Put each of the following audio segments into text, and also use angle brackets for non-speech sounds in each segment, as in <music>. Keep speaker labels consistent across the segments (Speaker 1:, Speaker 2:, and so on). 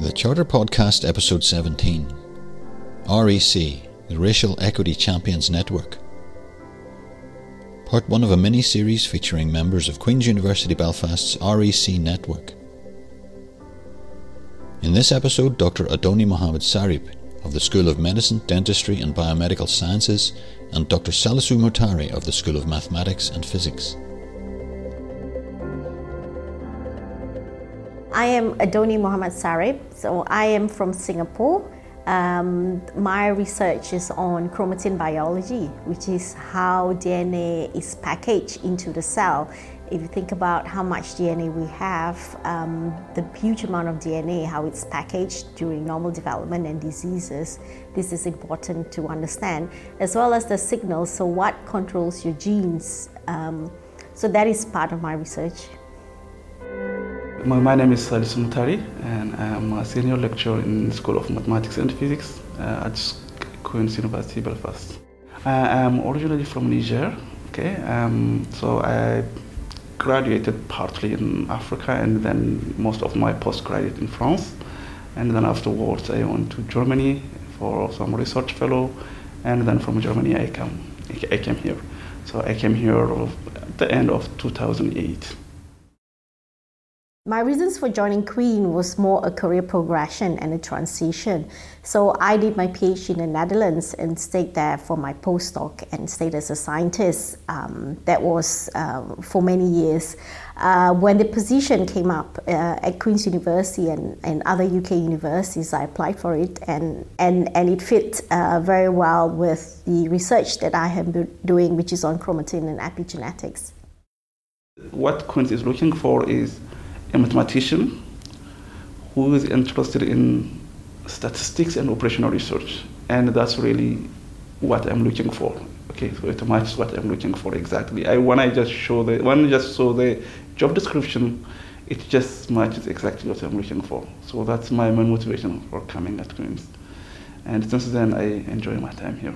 Speaker 1: The Charter Podcast, Episode 17 REC, the Racial Equity Champions Network. Part 1 of a mini series featuring members of Queen's University Belfast's REC network. In this episode, Dr. Adoni Mohammed Sarip of the School of Medicine, Dentistry and Biomedical Sciences and Dr. Salissou Moutari of the School of Mathematics and Physics.
Speaker 2: I am Adoni Mohammed Sarip. So I am from Singapore. Um, my research is on chromatin biology, which is how DNA is packaged into the cell. If you think about how much DNA we have, um, the huge amount of DNA, how it's packaged during normal development and diseases, this is important to understand, as well as the signals. So, what controls your genes? Um, so, that is part of my research.
Speaker 3: My, name is Salissou Moutari, and I'm a senior lecturer in the School of Mathematics and Physics uh, at Queen's University Belfast. I am originally from Niger, okay, um, so I graduated partly in Africa and then most of my postgraduate in France. And then afterwards, I went to Germany for some research fellow, and then from Germany, I came, I came here. So I came here at the end of 2008.
Speaker 2: My reasons for joining Queen was more a career progression and a transition. So I did my PhD in the Netherlands and stayed there for my postdoc and stayed as a scientist. Um, that was um, for many years. Uh, when the position came up uh, at Queen's University and, and other UK universities, I applied for it and, and, and it fit uh, very well with the research that I have been doing, which is on chromatin and epigenetics.
Speaker 3: What Queen's is looking for is a mathematician who is interested in statistics and operational research. And that's really what I'm looking for. Okay, so it matches what I'm looking for exactly. I when I just show the when I just saw the job description, it just matches exactly what I'm looking for. So that's my main motivation for coming at Queen's. And since then I enjoy my time here.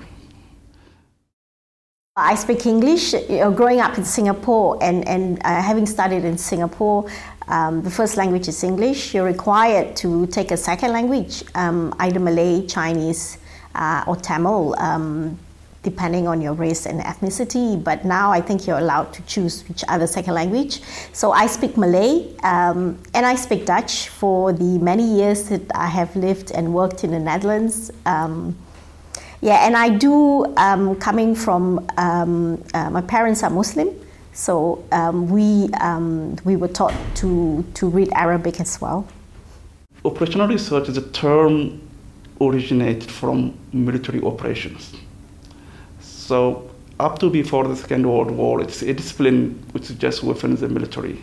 Speaker 2: I speak English. You know, growing up in Singapore and, and uh, having studied in Singapore, um, the first language is English. You're required to take a second language, um, either Malay, Chinese, uh, or Tamil, um, depending on your race and ethnicity. But now I think you're allowed to choose which other second language. So I speak Malay um, and I speak Dutch for the many years that I have lived and worked in the Netherlands. Yeah, and I do, um, coming from, um, uh, my parents are Muslim, so um, we, um, we were taught to, to read Arabic as well.
Speaker 3: Operational research is a term originated from military operations. So up to before the Second World War, it's a discipline which is just within the military.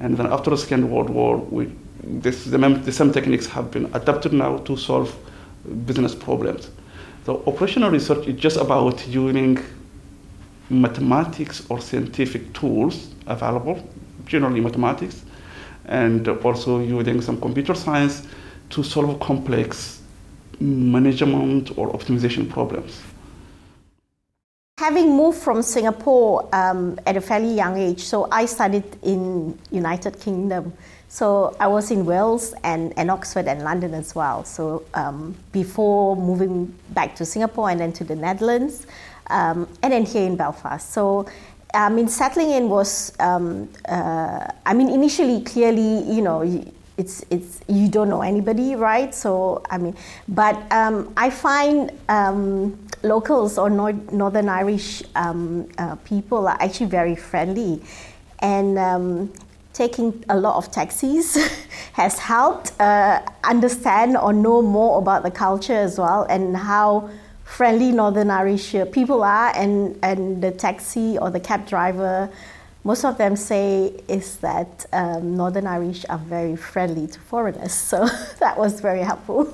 Speaker 3: And then after the Second World War, we, this, the, the same techniques have been adapted now to solve business problems. So operational research is just about using mathematics or scientific tools available, generally mathematics, and also using some computer science to solve complex management or optimization problems.
Speaker 2: Having moved from Singapore um, at a fairly young age, so I studied in United Kingdom. So I was in Wales and, and Oxford and London as well. So um, before moving back to Singapore and then to the Netherlands, um, and then here in Belfast. So I mean, settling in was, um, uh, I mean, initially, clearly, you know, it's it's you don't know anybody, right? So I mean, but um, I find um, locals or Northern Irish um, uh, people are actually very friendly, and um, taking a lot of taxis <laughs> has helped uh, understand or know more about the culture as well and how friendly Northern Irish people are, and and the taxi or the cab driver most of them say is that um, Northern Irish are very friendly to foreigners. So <laughs> that was very helpful.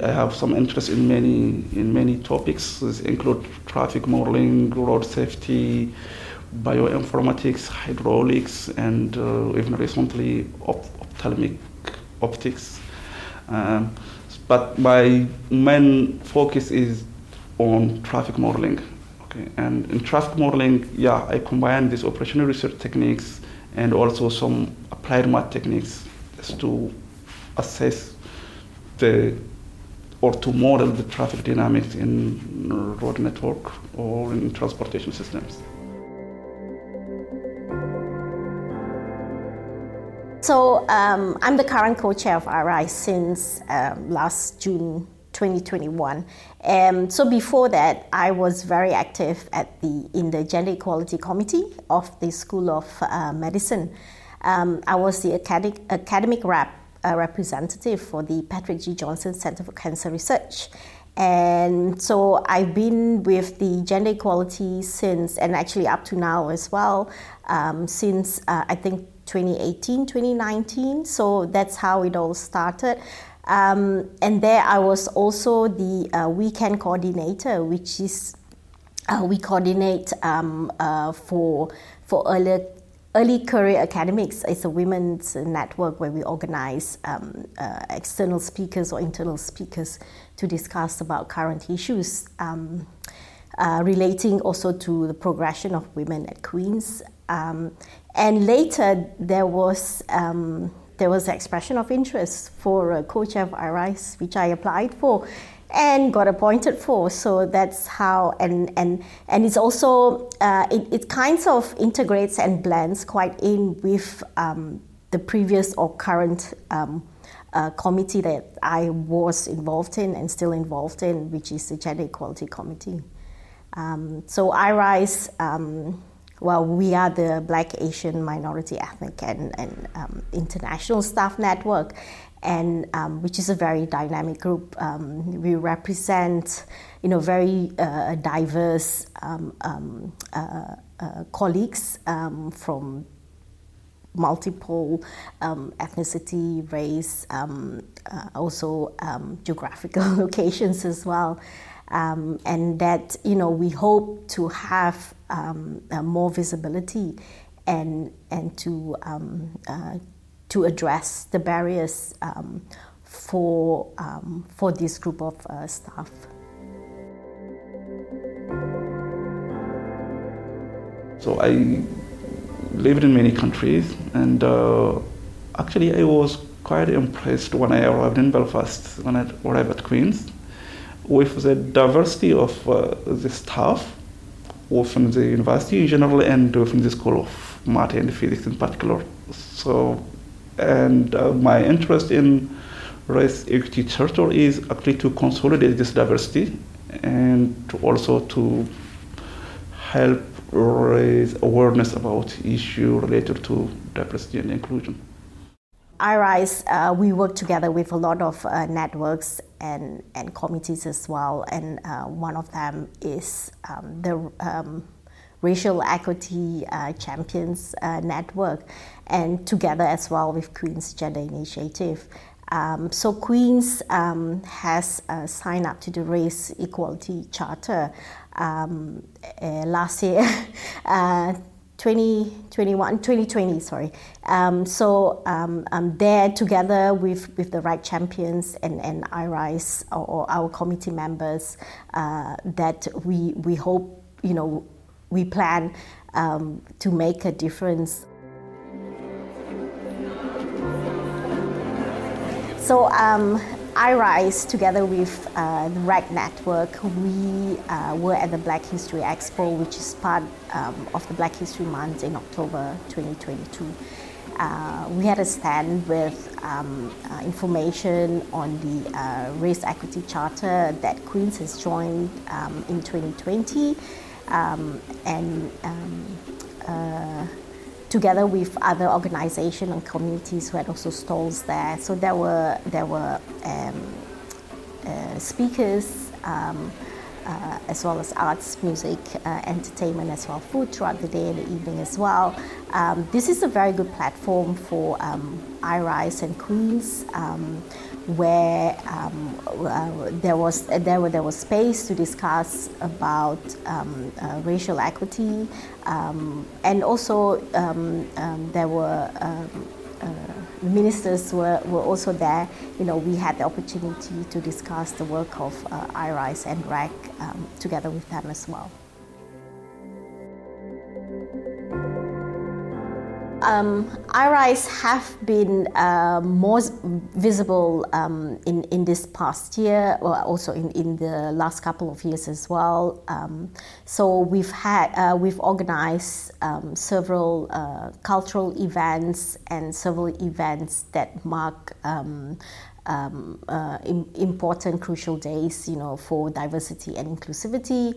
Speaker 3: I have some interest in many in many topics. This include traffic modeling, road safety, bioinformatics, hydraulics, and uh, even recently op- ophthalmic optics. Um, but my main focus is on traffic modeling. Okay, and in traffic modeling, yeah, I combine these operational research techniques and also some applied math techniques to assess the or to model the traffic dynamics in road network or in transportation systems.
Speaker 2: So um, I'm the current co-chair of RI since um, last June 2021. Um, so before that, I was very active at the in the Gender Equality Committee of the School of uh, Medicine. Um, I was the academic, academic rep, uh, representative for the Patrick G. Johnston Center for Cancer Research. And so I've been with the gender equality since, and actually up to now as well, um, since uh, I think 2018, 2019. So that's how it all started. Um, and there I was also the uh, weekend coordinator, which is uh, we coordinate um, uh, for for early early career academics. It's a women's network where we organize um, uh, external speakers or internal speakers to discuss about current issues. Um, uh, relating also to the progression of women at Queen's. Um, and later there was um, there was expression of interest for a co-chair of IRISE, which I applied for and got appointed for. So that's how, and and and it's also uh, it, it kind of integrates and blends quite in with um, the previous or current. Um, uh, committee that I was involved in and still involved in, which is the Gender Equality Committee. Um, so IRISE um, well, we are the Black Asian Minority Ethnic and, and um, International Staff Network, and um, which is a very dynamic group. Um, we represent, you know, very uh, diverse um, um, uh, uh, colleagues um, from multiple ethnicity, race, uh, also geographical <laughs> locations as well. Um, and that you know we hope to have um, uh, more visibility and and to um, uh, to address the barriers um, for um, for this group of uh, staff.
Speaker 3: So I lived in many countries, and uh, actually I was quite impressed when I arrived in Belfast when I arrived at Queen's with the diversity of uh, the staff within the university in general and within the School of Math and Physics in particular. So, and uh, my interest in race equity charter is actually to consolidate this diversity and to also to help raise awareness about issues related to diversity and inclusion.
Speaker 2: IRISE, uh, we work together with a lot of uh, networks and, and committees as well, and uh, one of them is um, the um, Racial Equity uh, Champions uh, Network, and together as well with Queen's Gender Initiative. Um, so Queen's um, has uh, signed up to the Race Equality Charter um, last year. <laughs> 2021, 2020, sorry. Um, so um, um, there, together with, with the right champions and, and IRISE or, or our committee members, uh, that we, we hope, you know, we plan um, to make a difference. So um, IRISE, together with uh, the RAC Network, we uh, were at the Black History Expo, which is part um, of the Black History Month in October 2022. Uh, we had a stand with um, uh, information on the uh, Race Equity Charter that Queen's has joined um, in 2020. Um, and um, uh, together with other organizations and communities who had also stalls there. So there were there were um, uh, speakers. Um, uh, as well as arts, music, uh, entertainment, as well food throughout the day and the evening as well. Um, this is a very good platform for um, IRISE and Queens. Where um, uh, there was there, were, there was space to discuss about um, uh, racial equity, um, and also um, um, there were um, uh, ministers were, were also there. You know, we had the opportunity to discuss the work of uh, IRISE and RAC together with them as well. Um, iRise have been uh, more visible um, in, in this past year, or also in, in the last couple of years as well. Um, so we've had uh, we've organized um, several uh, cultural events and several events that mark um, um, uh, important crucial days, you know, for diversity and inclusivity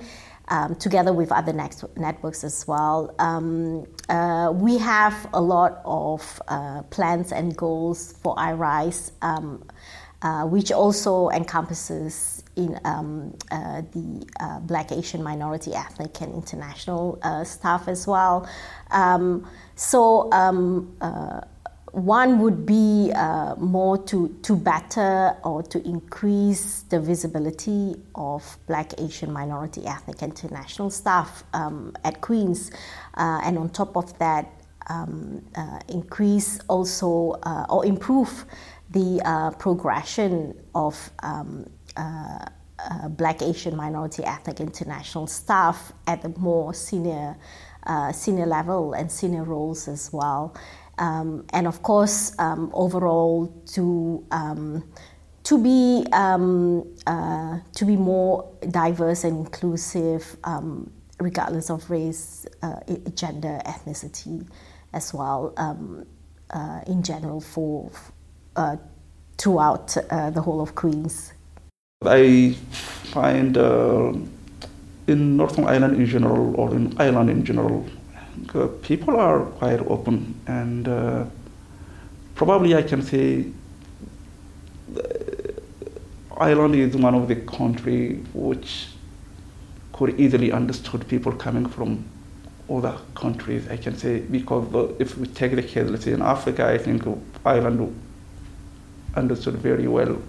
Speaker 2: um, together with other networks as well. Um, uh, we have a lot of uh, plans and goals for iRise, um, uh, which also encompasses in um, uh, the uh, Black, Asian, minority, ethnic, and international uh, staff as well. Um, so um, one would be uh, more to, to better or to increase the visibility of Black, Asian, minority, ethnic, international staff um, at Queen's. Uh, and on top of that, um, uh, increase also uh, or improve the uh, progression of um, uh, Black, Asian, minority, ethnic, international staff at the more senior, senior level and senior roles as well um, and of course, um, overall to um, to be um, uh, to be more diverse and inclusive, regardless of race, uh, gender, ethnicity, as well uh, in general for uh, throughout uh, the whole of Queens.
Speaker 3: I find uh, in Northern Ireland in general, or in Ireland in general, people are quite open, and uh, probably I can say uh, Ireland is one of the country which could easily understood people coming from other countries. I can say because if we take the case, let's say in Africa, I think Ireland understood very well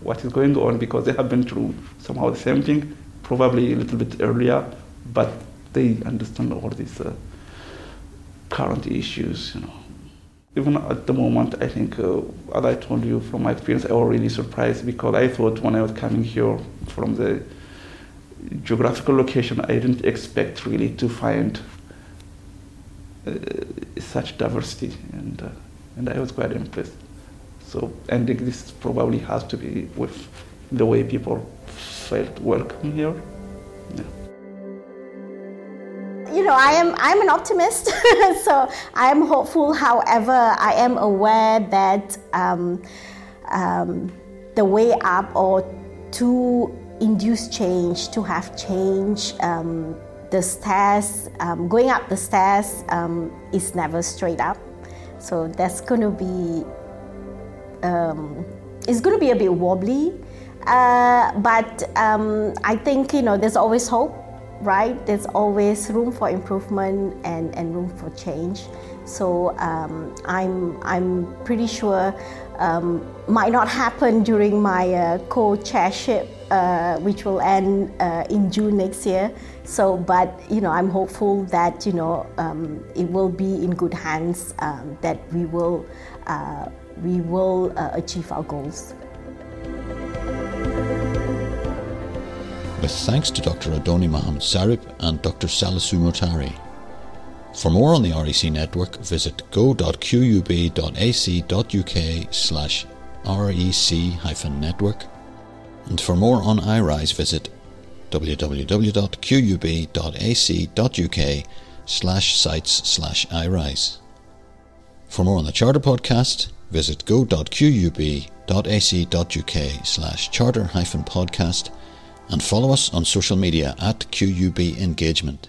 Speaker 3: what is going on because they have been through somehow the same thing, probably a little bit earlier, but they understand all these uh, current issues, you know. Even at the moment, I think, uh, as I told you from my experience, I was really surprised because I thought when I was coming here from the geographical location, I didn't expect really to find uh, such diversity, and uh, and I was quite impressed. So, think this probably has to be with the way people felt welcome here. Yeah
Speaker 2: you know, I am I'm an optimist, <laughs> so I am hopeful. However, I am aware that um, um, the way up or to induce change, to have change, um, the stairs, um, going up the stairs um, is never straight up. So that's going to be um, it's going to be a bit wobbly. Uh, but I think you know there's always hope right? There's always room for improvement and, and room for change. So um, I'm, I'm pretty sure um, might not happen during my uh, co-chairship, uh, which will end uh, in June next year. So, but you know, I'm hopeful that you know um, it will be in good hands. Um, that we will uh, we will uh, achieve our goals.
Speaker 1: With thanks to Dr. Adoni Mohammed Sarip and Dr. Salissou Moutari. For more on the REC network, visit go.qub.ac.uk slash rec-network. And for more on iRise, visit www.qub.ac.uk slash sites slash iRise. For more on the Charter Podcast, visit go.qub.ac.uk slash charter-podcast and follow us on social media at QUB Engagement.